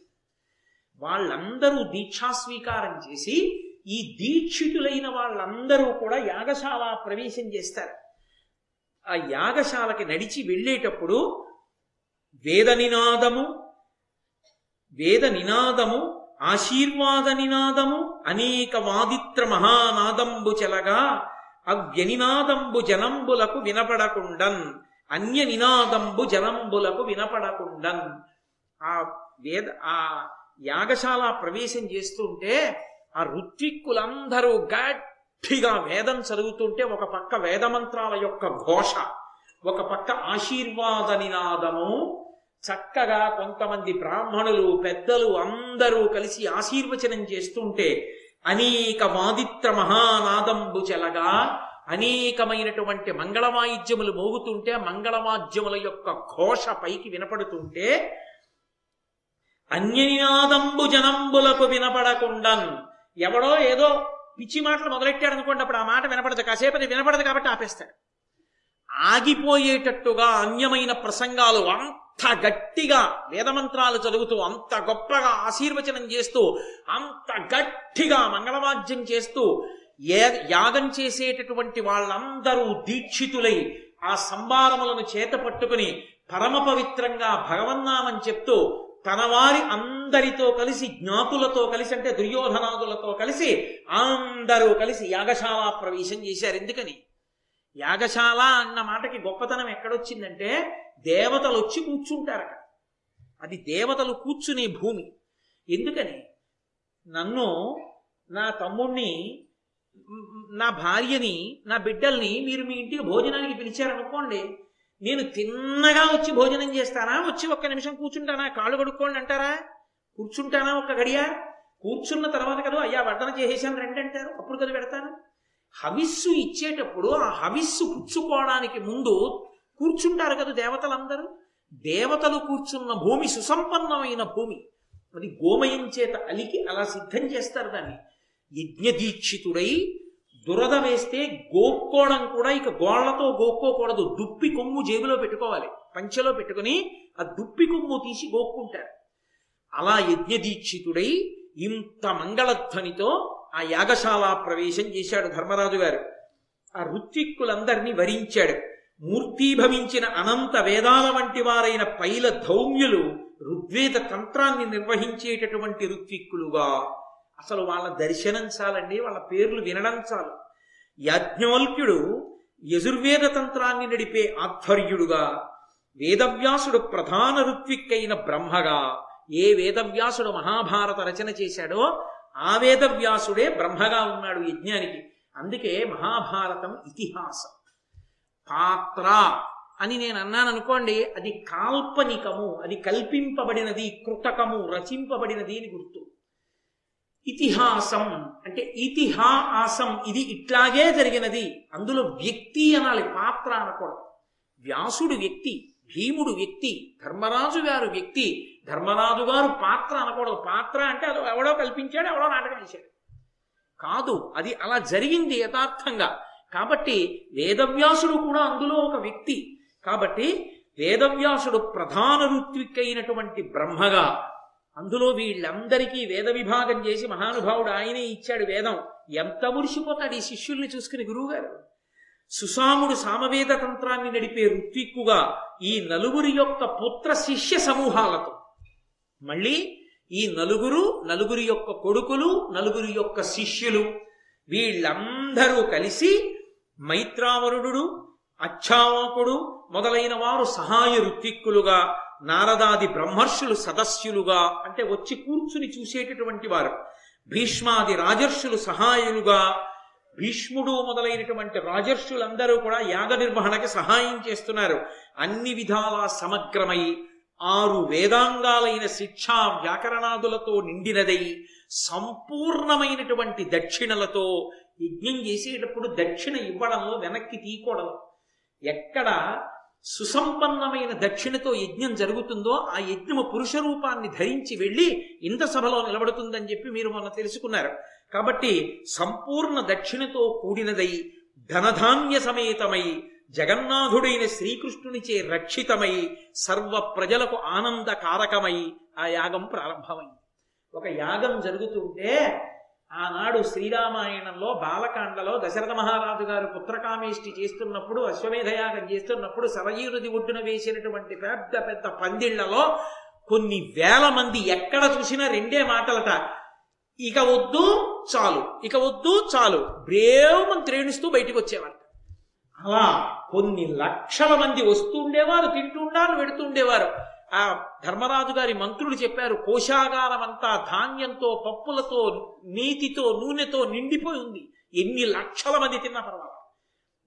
వాళ్ళందరూ దీక్షాస్వీకారం చేసి ఈ దీక్షితులైన వాళ్ళందరూ కూడా యాగశాల ప్రవేశం చేస్తారు. ఆ యాగశాలకి నడిచి వెళ్ళేటప్పుడు వేద నినాదము వేద నినాదము ఆశీర్వాద నినాదము అనేక వాదిత్ర మహానాదంబు చెలగా అవ్యనినాదంబు జనంబులకు వినపడకుండన్ అన్య నినాదంబు జనంబులకు వినపడకుండన్. ఆ వేద ఆ యాగశాల ప్రవేశం చేస్తుంటే ఆ ఋత్విక్కులందరూ గట్టిగా వేదం చదువుతుంటే ఒక పక్క వేదమంత్రాల యొక్క ఘోష ఒక పక్క ఆశీర్వాద నినాదము చక్కగా కొంతమంది బ్రాహ్మణులు పెద్దలు అందరూ కలిసి ఆశీర్వచనం చేస్తుంటే అనేక వాదిత్ర మహానాదంబు చెలగా అనేకమైనటువంటి మంగళవాయిద్యములు మోగుతుంటే మంగళవాద్యముల యొక్క ఘోష పైకి వినపడుతుంటే అన్యనినాదంబు జనంబులకు వినపడకుండన్. ఎవడో ఏదో పిచ్చి మాటలు మొదలెట్టాడు అనుకోండి అప్పుడు ఆ మాట వినపడదు. కాసేపు అది వినపడదు కాబట్టి ఆపేస్తాడు. ఆగిపోయేటట్టుగా అన్యమైన ప్రసంగాలు అంత గట్టిగా వేదమంత్రాలు చదువుతూ అంత గొప్పగా ఆశీర్వచనం చేస్తూ అంత గట్టిగా మంగళవాద్యం చేస్తూ ఏ యాగం చేసేటటువంటి వాళ్ళందరూ దీక్షితులై ఆ సంభారములను చేత పట్టుకుని పరమ పవిత్రంగా భగవన్నామని చెప్తూ తన వారి అందరితో కలిసి జ్ఞాతులతో కలిసి అంటే దుర్యోధనాదులతో కలిసి అందరూ కలిసి యాగశాల ప్రవేశం చేశారు. ఎందుకని? యాగశాల అన్న మాటకి గొప్పతనం ఎక్కడొచ్చిందంటే దేవతలు వచ్చి కూర్చుంటారట. అది దేవతలు కూర్చునే భూమి. ఎందుకని? నన్ను నా తమ్ముణ్ణి నా భార్యని నా బిడ్డల్ని మీరు మీ ఇంటికి భోజనానికి పిలిచారనుకోండి నేను తిన్నగా వచ్చి భోజనం చేస్తానా? వచ్చి ఒక్క నిమిషం కూర్చుంటానా? కాళ్ళు కడుక్కోండి అంటారా? కూర్చుంటానా ఒక్క గడియ? కూర్చున్న తర్వాత కదా అయ్యా వడ్డన చేసేసాను రండి అంటారు. అప్పుడు కదా పెడతాను. హవిస్సు ఇచ్చేటప్పుడు ఆ హవిస్సు పుచ్చుకోవడానికి ముందు కూర్చుంటారు కదా దేవతలందరూ? దేవతలు కూర్చున్న భూమి సుసంపన్నమైన భూమి. అది గోమయం చేత అలికి అలా సిద్ధం చేస్తారు దాన్ని. యజ్ఞదీక్షితుడై దురద వేస్తే గోక్కోవడం కూడా ఇక గోళ్ళతో గోక్కోకూడదు. దుప్పి కొమ్ము జేబులో పెట్టుకోవాలి. పంచెలో పెట్టుకుని ఆ దుప్పి కొమ్ము తీసి గోక్కుంటారు. అలా యజ్ఞదీక్షితుడై ఇంత మంగళధ్వనితో ఆ యాగశాల ప్రవేశం చేశాడు ధర్మరాజు గారు. ఆ ఋత్విక్కులందరినీ వరించాడు. మూర్తీభవించిన అనంత వేదాల వంటి వారైన పైల ధౌమ్యులు ఋగ్వేద తంత్రాన్ని నిర్వహించేటటువంటి ఋత్విక్కులుగా అసలు వాళ్ళ దర్శనం చాలండి వాళ్ళ పేర్లు వినడం చాలు. యాజ్ఞవల్క్యుడు యజుర్వేద తంత్రాన్ని నడిపే ఆధ్వర్యుడుగా వేదవ్యాసుడు ప్రధాన ఋత్విక్కైన బ్రహ్మగా ఏ వేదవ్యాసుడు మహాభారత రచన చేశాడో ఆ వేదవ్యాసుడే బ్రహ్మగా ఉన్నాడు యజ్ఞానికి. అందుకే మహాభారతం ఇతిహాసం. పాత్ర అని నేను అన్నాను అనుకోండి అది కాల్పనికము అది కల్పింపబడినది కృతకము రచింపబడినది అని గుర్తు. ఇతిహాసం. అంటే ఇతిహాసం ఇది ఇట్లాగే జరిగినది. అందులో వ్యక్తి అనాలి పాత్ర అనకూడదు. వ్యాసుడు వ్యక్తి భీముడు వ్యక్తి ధర్మరాజు గారు వ్యక్తి ధర్మరాజు గారు పాత్ర అనకూడదు. పాత్ర అంటే అది ఎవడో కల్పించాడు ఎవడో నాటకం చేశాడు కాదు అది అలా జరిగింది యథార్థంగా. కాబట్టి వేదవ్యాసుడు కూడా అందులో ఒక వ్యక్తి. కాబట్టి వేదవ్యాసుడు ప్రధాన ఋత్విక్కైనటువంటి బ్రహ్మగా అందులో వీళ్ళందరికీ వేద విభాగం చేసి మహానుభావుడు ఆయనే ఇచ్చాడు వేదం. ఎంత మురిసిపోతాడు ఈ శిష్యుల్ని చూసుకుని గురువుగారు? సుసాముడు సామవేద తంత్రాన్ని నడిపే ఋత్విక్కుగా ఈ నలుగురి యొక్క పుత్ర శిష్య సమూహాలతో. మళ్ళీ ఈ నలుగురు నలుగురి యొక్క కొడుకులు నలుగురి యొక్క శిష్యులు వీళ్ళందరూ కలిసి మైత్రావరుడు అచ్చావాకుడు మొదలైన వారు సహాయ ఋత్విక్కులుగా నారదాది బ్రహ్మర్షులు సదస్యులుగా అంటే వచ్చి కూర్చుని చూసేటటువంటి వారు భీష్మాది రాజర్షులు సహాయులుగా భీష్ముడు మొదలైనటువంటి రాజర్షులందరూ కూడా యాగ నిర్వహణకి సహాయం చేస్తున్నారు. అన్ని విధాలా సమగ్రమై ఆరు వేదాంగాలైన శిక్షా వ్యాకరణాదులతో నిండినదై సంపూర్ణమైనటువంటి దక్షిణలతో యజ్ఞం చేసేటప్పుడు దక్షిణ ఇవ్వడంలో వెనక్కి తీయకూడదు ఎక్కడ సుసంపన్నమైన దక్షిణతో యజ్ఞం జరుగుతుందో ఆ యజ్ఞము పురుష రూపాన్ని ధరించి వెళ్ళి ఇంత సభలో నిలబడుతుందని చెప్పి మీరు మొన్న తెలుసుకున్నారు. కాబట్టి సంపూర్ణ దక్షిణతో కూడినదై ధనధాన్య సమేతమై జగన్నాథుడైన శ్రీకృష్ణునిచే రక్షితమై సర్వ ప్రజలకు ఆనందకారకమై ఆ యాగం ప్రారంభమైంది. ఒక యాగం జరుగుతుంటే ఆనాడు శ్రీరామాయణంలో బాలకాండలో దశరథ మహారాజు గారు పుత్రకామేష్టి చేస్తున్నప్పుడు అశ్వమేధయాగం చేస్తున్నప్పుడు సరయూ ఒడ్డున వేసినటువంటి పెద్ద పెద్ద పందిళ్ళలో కొన్ని వేల మంది ఎక్కడ చూసినా రెండే మాటలట. ఇక వద్దు చాలు. ఇక వద్దు చాలు. బ్రేమని త్రేణిస్తూ బయటికి వచ్చేవారు అలా కొన్ని లక్షల మంది వస్తుండేవారు తింటుండారు ఉండేవారు. ఆ ధర్మరాజు గారి మంత్రులు చెప్పారు కోశాగారం అంతా ధాన్యంతో పప్పులతో నీతితో నూనెతో నిండిపోయి ఉంది. ఎన్ని లక్షల మంది తిన్నా పర్వాలేదు.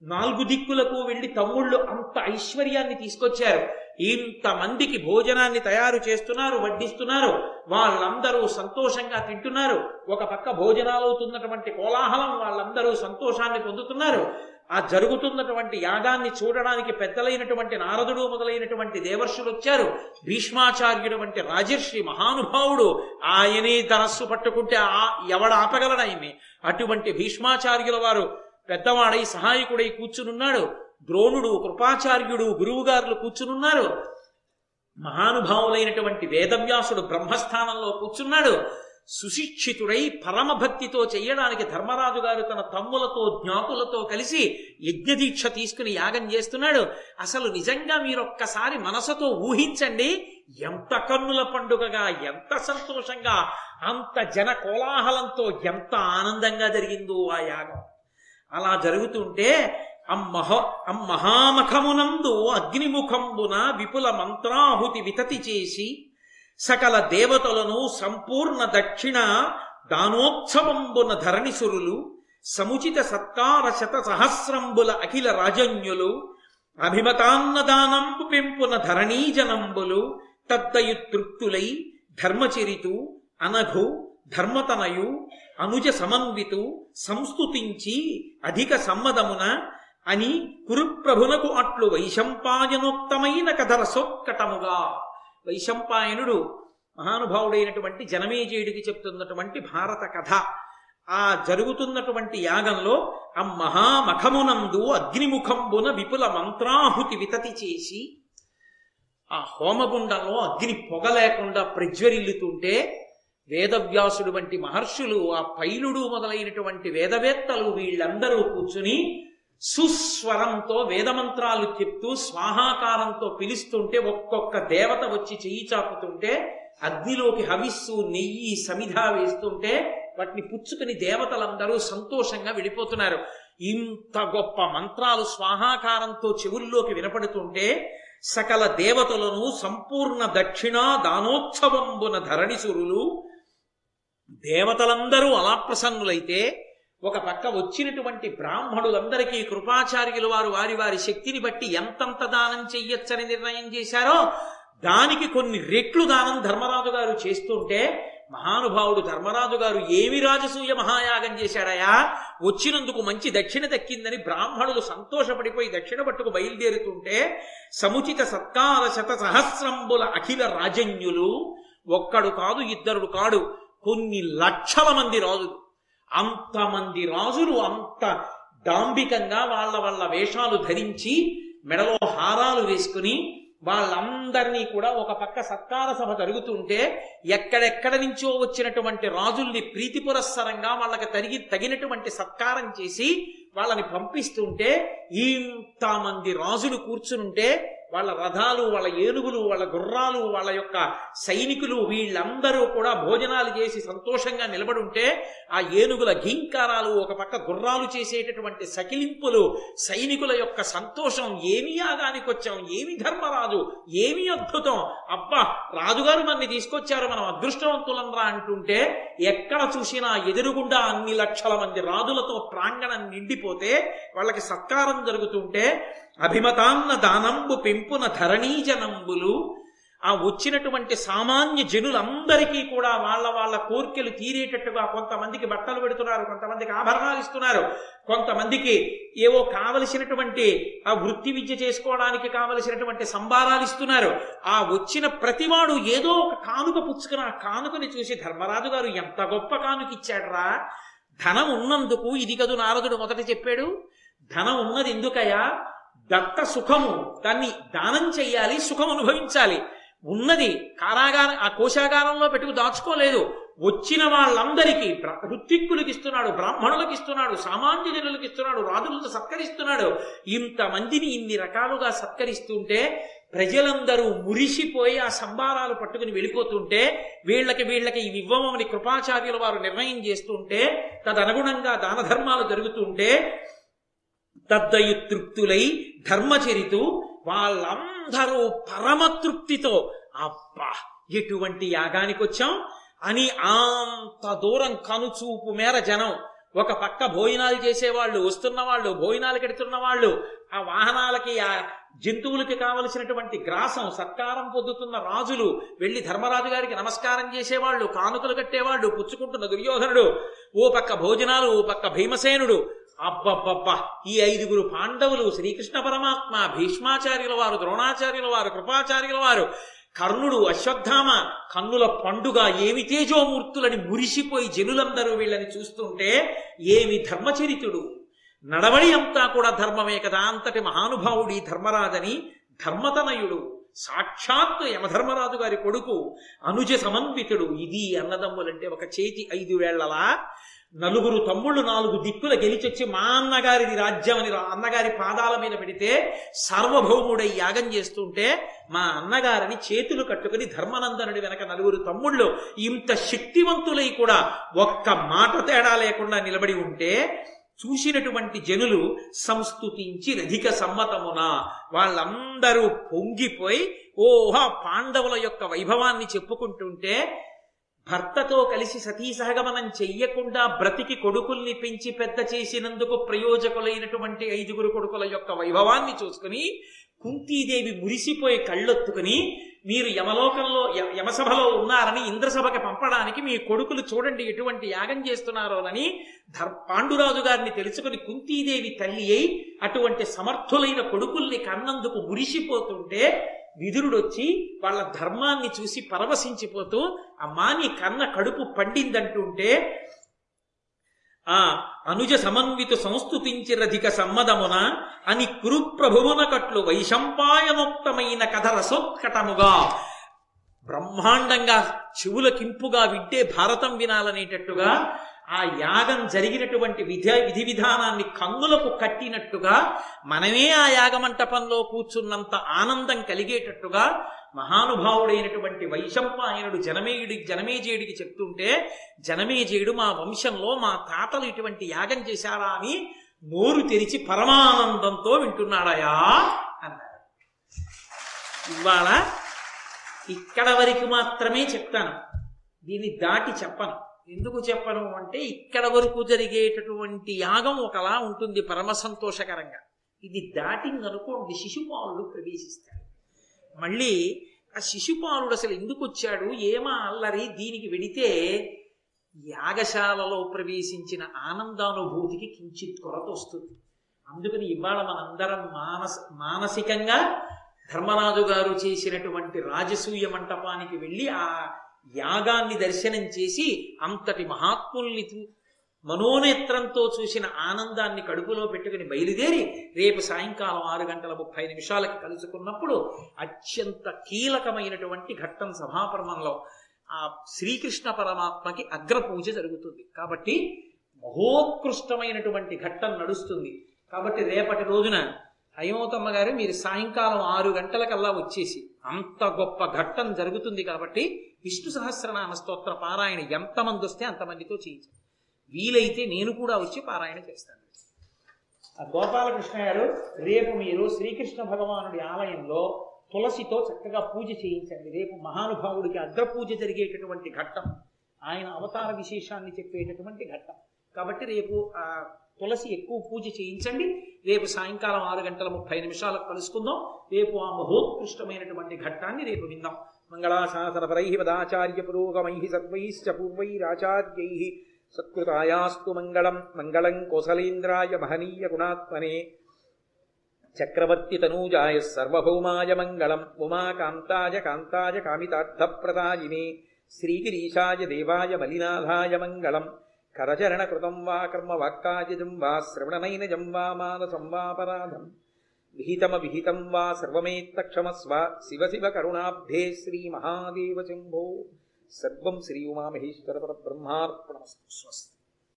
నాలుగు దిక్కులకు వెళ్ళి తమ్ముళ్ళు అంత ఐశ్వర్యాన్ని తీసుకొచ్చారు. ఇంతమందికి భోజనాన్ని తయారు చేస్తున్నారు వడ్డిస్తున్నారు. వాళ్ళందరూ సంతోషంగా తింటున్నారు. ఒక పక్క భోజనాలు అవుతున్నటువంటి కోలాహలం వాళ్ళందరూ సంతోషాన్ని పొందుతున్నారు. ఆ జరుగుతున్నటువంటి యాగాన్ని చూడడానికి పెద్దలైనటువంటి నారదుడు మొదలైనటువంటి దేవర్షులు వచ్చారు. భీష్మాచార్యుడు వంటి రాజర్షి మహానుభావుడు ఆయనే ధనస్సు పట్టుకుంటే ఆ ఎవడ ఆపగలడాయన్ని అటువంటి భీష్మాచార్యుల వారు పెద్దవాడై సహాయకుడై కూర్చునున్నాడు. ద్రోణుడు కృపాచార్యుడు గురువుగారులు కూర్చునున్నారు. మహానుభావులైనటువంటి వేదవ్యాసుడు బ్రహ్మస్థానంలో కూర్చున్నాడు. సుశిక్షితుడై పరమభక్తితో చేయడానికి ధర్మరాజు గారు తన తమ్ములతో జ్ఞాతులతో కలిసి యజ్ఞదీక్ష తీసుకుని యాగం చేస్తున్నాడు. అసలు నిజంగా మీరొక్కసారి మనసుతో ఊహించండి ఎంత కన్నుల పండుగగా ఎంత సంతోషంగా అంత జన కోలాహలంతో ఎంత ఆనందంగా జరిగిందో ఆ యాగం. అలా జరుగుతుంటే అమ్మహ అమ్మహామఖమునందు అగ్నిముఖంబున విపుల మంత్రాహుతి వితతి చేసి సకల దేవతలను సంపూర్ణ దక్షిణ దానోత్సవంబున ధరణిసురులు సముచిత సత్కార శత సహస్రంబుల అఖిల రాజన్యులు అభిమతాన్నదానంబు పెంపున ధరణీజనంబులు తద్దయు తృప్తులై ధర్మచరితు అనఘు ధర్మతనయు అనుజ సమన్వితు సంస్తుతించి అధిక సమ్మదమున అని కురుప్రభునకు అట్లు వైశంపాయనోక్తమైన కథ సొక్కటముగా. వైశంపాయనుడు మహానుభావుడైనటువంటి జనమేజయుడికి చెప్తున్నటువంటి భారత కథ. ఆ జరుగుతున్నటువంటి యాగంలో ఆ మహామఖమునందు అగ్నిముఖంబున విపుల మంత్రాహుతి వితతి చేసి ఆ హోమగుండంలో అగ్ని పొగ లేకుండా ప్రజ్వరిల్లుతుంటే వేదవ్యాసుడు వంటి మహర్షులు ఆ పైలుడు మొదలైనటువంటి వేదవేత్తలు వీళ్ళందరూ కూర్చుని సుస్వరంతో వేదమంత్రాలు చెప్తూ స్వాహాకారంతో పిలుస్తుంటే ఒక్కొక్క దేవత వచ్చి చెయ్యి చాపుతుంటే అగ్నిలోకి హవిస్సు నెయ్యి సమిధ వేస్తుంటే వాటిని పుచ్చుకుని దేవతలందరూ సంతోషంగా వెళ్ళిపోతున్నారు ఇంత గొప్ప మంత్రాలు స్వాహాకారంతో చెవుల్లోకి వినపడుతుంటే సకల దేవతలను సంపూర్ణ దక్షిణ దానోత్సవంబున ధరణిసురులు దేవతలందరూ అలా ప్రసన్నులైతే ఒక పక్క వచ్చినటువంటి బ్రాహ్మణులందరికీ కృపాచార్యులు వారు వారి వారి శక్తిని బట్టి ఎంతంత దానం చెయ్యొచ్చని నిర్ణయం చేశారో దానికి కొన్ని రెట్లు దానం ధర్మరాజు గారు చేస్తుంటే మహానుభావుడు ధర్మరాజు గారు ఏమి రాజసూయ మహాయాగం చేశాడయా? వచ్చినందుకు మంచి దక్షిణ దక్కిందని బ్రాహ్మణులు సంతోషపడిపోయి దక్షిణ పట్టుకు బయలుదేరుతుంటే సముచిత సత్కార శత సహస్రంబుల అఖిల రాజన్యులు ఒక్కడు కాదు ఇద్దరుడు కాడు కొన్ని లక్షల మంది రాజులు. అంతమంది రాజులు అంత దాంభికంగా వాళ్ళ వాళ్ళ వేషాలు ధరించి మెడలో హారాలు వేసుకుని వాళ్ళందరినీ కూడా ఒక పక్క సత్కార సభ జరుగుతుంటే ఎక్కడెక్కడ నుంచో వచ్చినటువంటి రాజుల్ని ప్రీతి పురస్సరంగా వాళ్ళకి తరిగి తగినటువంటి సత్కారం చేసి వాళ్ళని పంపిస్తుంటే ఇంతమంది రాజులు కూర్చునుంటే వాళ్ళ రథాలు వాళ్ళ ఏనుగులు వాళ్ళ గుర్రాలు వాళ్ళ యొక్క సైనికులు వీళ్ళందరూ కూడా భోజనాలు చేసి సంతోషంగా నిలబడుంటే ఆ ఏనుగుల ఘీంకారాలు ఒక పక్క గుర్రాలు చేసేటటువంటి సకిలింపులు సైనికుల యొక్క సంతోషం ఏమి యాగానికి వచ్చాం ఏమి ధర్మరాజు ఏమి అద్భుతం అబ్బా రాజుగారు మనని తీసుకొచ్చారు మనం అదృష్టవంతులంరా అంటుంటే ఎక్కడ చూసినా ఎదురుగుండా అన్ని లక్షల మంది రాజులతో ప్రాంగణం నిండిపోతే వాళ్ళకి సత్కారం జరుగుతుంటే అభిమతాన్న దానంబు పెంపున ధరణీజనంబులు ఆ వచ్చినటువంటి సామాన్య జనులందరికీ కూడా వాళ్ళ వాళ్ళ కోర్కెలు తీరేటట్టుగా కొంతమందికి బట్టలు పెడుతున్నారు కొంతమందికి ఆభరణాలు ఇస్తున్నారు కొంతమందికి ఏవో కావలసినటువంటి ఆ వృత్తి విద్య చేసుకోవడానికి కావలసినటువంటి సంభారాలు ఇస్తున్నారు. ఆ వచ్చిన ప్రతివాడు ఏదో ఒక కానుక పుచ్చుకుని ఆ కానుకని చూసి ధర్మరాజు గారు ఎంత గొప్ప కానుక ఇచ్చాడ్రా? ధనం ఉన్నందుకు ఇది కదు నారదుడు మొదట చెప్పాడు. ధనం ఉన్నది ఎందుకయ్యా? దత్త సుఖము దాన్ని దానం చెయ్యాలి సుఖం అనుభవించాలి. ఉన్నది కారాగారం ఆ కోశాగారంలో పెట్టుకు దాచుకోలేదు. వచ్చిన వాళ్ళందరికీ ఋత్విక్కులకి ఇస్తున్నాడు బ్రాహ్మణులకు ఇస్తున్నాడు సామాన్య జనులకు ఇస్తున్నాడు రాజులతో సత్కరిస్తున్నాడు. ఇంతమందిని ఇన్ని రకాలుగా సత్కరిస్తుంటే ప్రజలందరూ మురిసిపోయి ఆ సంబారాలు పట్టుకుని వెళ్ళిపోతుంటే వీళ్ళకి వీళ్ళకి ఇవి ఇవ్వమని కృపాచార్యుల వారు నిర్ణయం చేస్తుంటే తదనుగుణంగా దాన ధర్మాలు జరుగుతుంటే దద్దయు తృప్తులై ధర్మచరితు వాళ్ళందరూ పరమతృప్తితో అబ్బా ఎటువంటి యాగానికి వచ్చాం అని అంత దూరం కనుచూపు మేర జనం ఒక పక్క భోజనాలు చేసేవాళ్ళు వస్తున్న వాళ్ళు భోజనాలు కడుతున్న వాళ్ళు ఆ వాహనాలకి ఆ జంతువులకి కావలసినటువంటి గ్రాసం సత్కారం పొందుతున్న రాజులు వెళ్ళి ధర్మరాజు గారికి నమస్కారం చేసేవాళ్ళు కానుకలు కట్టేవాళ్ళు పుచ్చుకుంటున్న దుర్యోధనుడు ఓ పక్క భోజనాలు ఓ పక్క భీమసేనుడు అబ్బబ్బబ్బా. ఈ ఐదుగురు పాండవులు శ్రీకృష్ణ పరమాత్మ భీష్మాచార్యుల వారు ద్రోణాచార్యుల వారు కృపాచార్యుల వారు. కర్ణుడు అశ్వత్థామ కన్నుల పండుగ ఏమి తేజోమూర్తులని మురిసిపోయి జనులందరూ వీళ్ళని చూస్తుంటే ఏమి ధర్మచరితుడు? నడవడి అంతా కూడా ధర్మమే కదా అంతటి మహానుభావుడి ధర్మరాజని ధర్మతనయుడు. సాక్షాత్తు యమధర్మరాజు గారి కొడుకు అనుజ సమన్వితుడు. ఇది అన్నదమ్ములంటే ఒక చేతి ఐదు వేళ్ళలా? నలుగురు తమ్ముళ్ళు నాలుగు దిక్కుల గెలిచొచ్చి మా అన్నగారిది రాజ్యం అని అన్నగారి పాదాల మీద పెడితే సార్వభౌముడై యాగం చేస్తుంటే మా అన్నగారిని చేతులు కట్టుకుని ధర్మనందనుడి వెనక నలుగురు తమ్ముళ్ళు ఇంత శక్తివంతులై కూడా ఒక్క మాట తేడా లేకుండా నిలబడి ఉంటే చూసినటువంటి జనులు సంస్థుతించి రధిక సమ్మతమున వాళ్ళందరూ పొంగిపోయి ఓహా పాండవుల యొక్క వైభవాన్ని చెప్పుకుంటుంటే భర్తతో కలిసి సతీ సహగమనం చెయ్యకుండా బ్రతికి కొడుకుల్ని పెంచి పెద్ద చేసినందుకు ప్రయోజకులైనటువంటి ఐదుగురు కొడుకుల యొక్క వైభవాన్ని చూసుకుని కుంతీదేవి మురిసిపోయి కళ్ళొత్తుకుని మీరు యమలోకంలో యమసభలో ఉన్నారని ఇంద్రసభకి పంపడానికి మీ కొడుకులు చూడండి ఎటువంటి యాగం చేస్తున్నారోనని ధర్ పాండురాజు గారిని తెలుసుకుని కుంతీదేవి తల్లి అయి అటువంటి సమర్థులైన కొడుకుల్ని కన్నందుకు మురిసిపోతుంటే విదురుడొచ్చి వాళ్ళ ధర్మాన్ని చూసి పరవశించిపోతూ అమ్మా నీ కన్న కడుపు పండిందంటుంటే ఆ అనుజ సమన్విత సంస్థుతించిరధిక సమ్మదమున అని కురుప్రభువున కట్లు వైశంపాయనోక్తమైన కథ రసోత్కటముగా బ్రహ్మాండంగా చెవులకింపుగా విడ్డే భారతం వినాలనేటట్టుగా ఆ యాగం జరిగినటువంటి విధ విధి విధానాన్ని కన్నులకు కట్టినట్టుగా మనమే ఆ యాగమంటపంలో కూర్చున్నంత ఆనందం కలిగేటట్టుగా మహానుభావుడైనటువంటి వైశంపాయనుడు జనమేయుడి జనమేజయుడికి చెప్తుంటే జనమేజయుడు మా వంశంలో మా తాతలు ఇటువంటి యాగం చేశారా అని నోరు తెరిచి పరమానందంతో వింటున్నాడయా అన్నాడు. ఇవాళ ఇక్కడ వరకు మాత్రమే చెప్తాను. దీన్ని దాటి చెప్పను. ఎందుకు చెప్పను అంటే ఇక్కడ వరకు జరిగేటటువంటి యాగం ఒకలా ఉంటుంది పరమ సంతోషకరంగా. ఇది దాటిందనుకోండి శిశుపాలుడు ప్రవేశిస్తాడు. మళ్ళీ ఆ శిశుపాలుడు అసలు ఎందుకు వచ్చాడు ఏమా అల్లరి దీనికి వెడితే యాగశాలలో ప్రవేశించిన ఆనందానుభూతికి కించిత్ కొరత వస్తుంది. అందుకని ఇవాళ మనందరం మానస మానసికంగా ధర్మరాజు గారు చేసినటువంటి రాజసూయ మంటపానికి వెళ్ళి ఆ యాగాన్ని దర్శనం చేసి అంతటి మహాత్ముల్ని మనోనేత్రంతో చూసిన ఆనందాన్ని కడుపులో పెట్టుకుని బయలుదేరి రేపు సాయంకాలం ఆరు గంటల ముప్పై నిమిషాలకి కలుసుకున్నప్పుడు అత్యంత కీలకమైనటువంటి ఘట్టం సభాపర్వంలో ఆ శ్రీకృష్ణ పరమాత్మకి అగ్రపూజ జరుగుతుంది. కాబట్టి మహోత్కృష్టమైనటువంటి ఘట్టం నడుస్తుంది. కాబట్టి రేపటి రోజున హైమవతమ్మ గారు మీరు సాయంకాలం ఆరు గంటలకల్లా వచ్చేసి అంత గొప్ప ఘట్టం జరుగుతుంది కాబట్టి విష్ణు సహస్రనామ స్తోత్ర పారాయణ ఎంతమంది వస్తే అంతమందితో చేయించండి వీలైతే నేను కూడా వచ్చి పారాయణ చేస్తాను. ఆ గోపాలకృష్ణ గారు రేపు మీరు శ్రీకృష్ణ భగవానుడి ఆలయంలో తులసితో చక్కగా పూజ చేయించండి. రేపు మహానుభావుడికి అగ్రపూజ జరిగేటటువంటి ఘట్టం. ఆయన అవతార విశేషాన్ని చెప్పేటటువంటి ఘట్టం. కాబట్టి రేపు ఆ తులసి ఎక్కువ పూజ చేయించండి. రేపు సాయంకాలం ఆరు గంటల ముప్పై నిమిషాలకు కలుసుకుందాం. రేపు ఆ మహోత్కృష్టమైనటువంటి ఘట్టాన్ని రేపు విందాం. మంగళాశాసనపరై పదాచార్య పురోగమై సర్వైశ్చ పూర్వైరాచార్యై సత్కృతాయాస్తు మంగళం. మంగళం కోసలేంద్రాయ మహనీయ గుణాత్మనే. చక్రవర్తి తనూజాయ సర్వభౌమాయ మంగళం. ఉమాకాంతాయ కాంతాయ కామితార్థప్రదాయినే. శ్రీగిరీశాయ దేవాయ మలినాథాయ మంగళం. కరచరణకృతం వా కర్మ వాక్కాజం వా శ్రవణనైనజం వా మానసం వాపరాధం విహితమ విహితం వా సర్వమేత్తక్షమస్వ శివ శివ కరుణాబ్ధే శ్రీ మహాదేవ శంభో సర్వం శ్రీ ఉమామహేశ్వర పరబ్రహ్మార్పణమస్తు స్వస్తి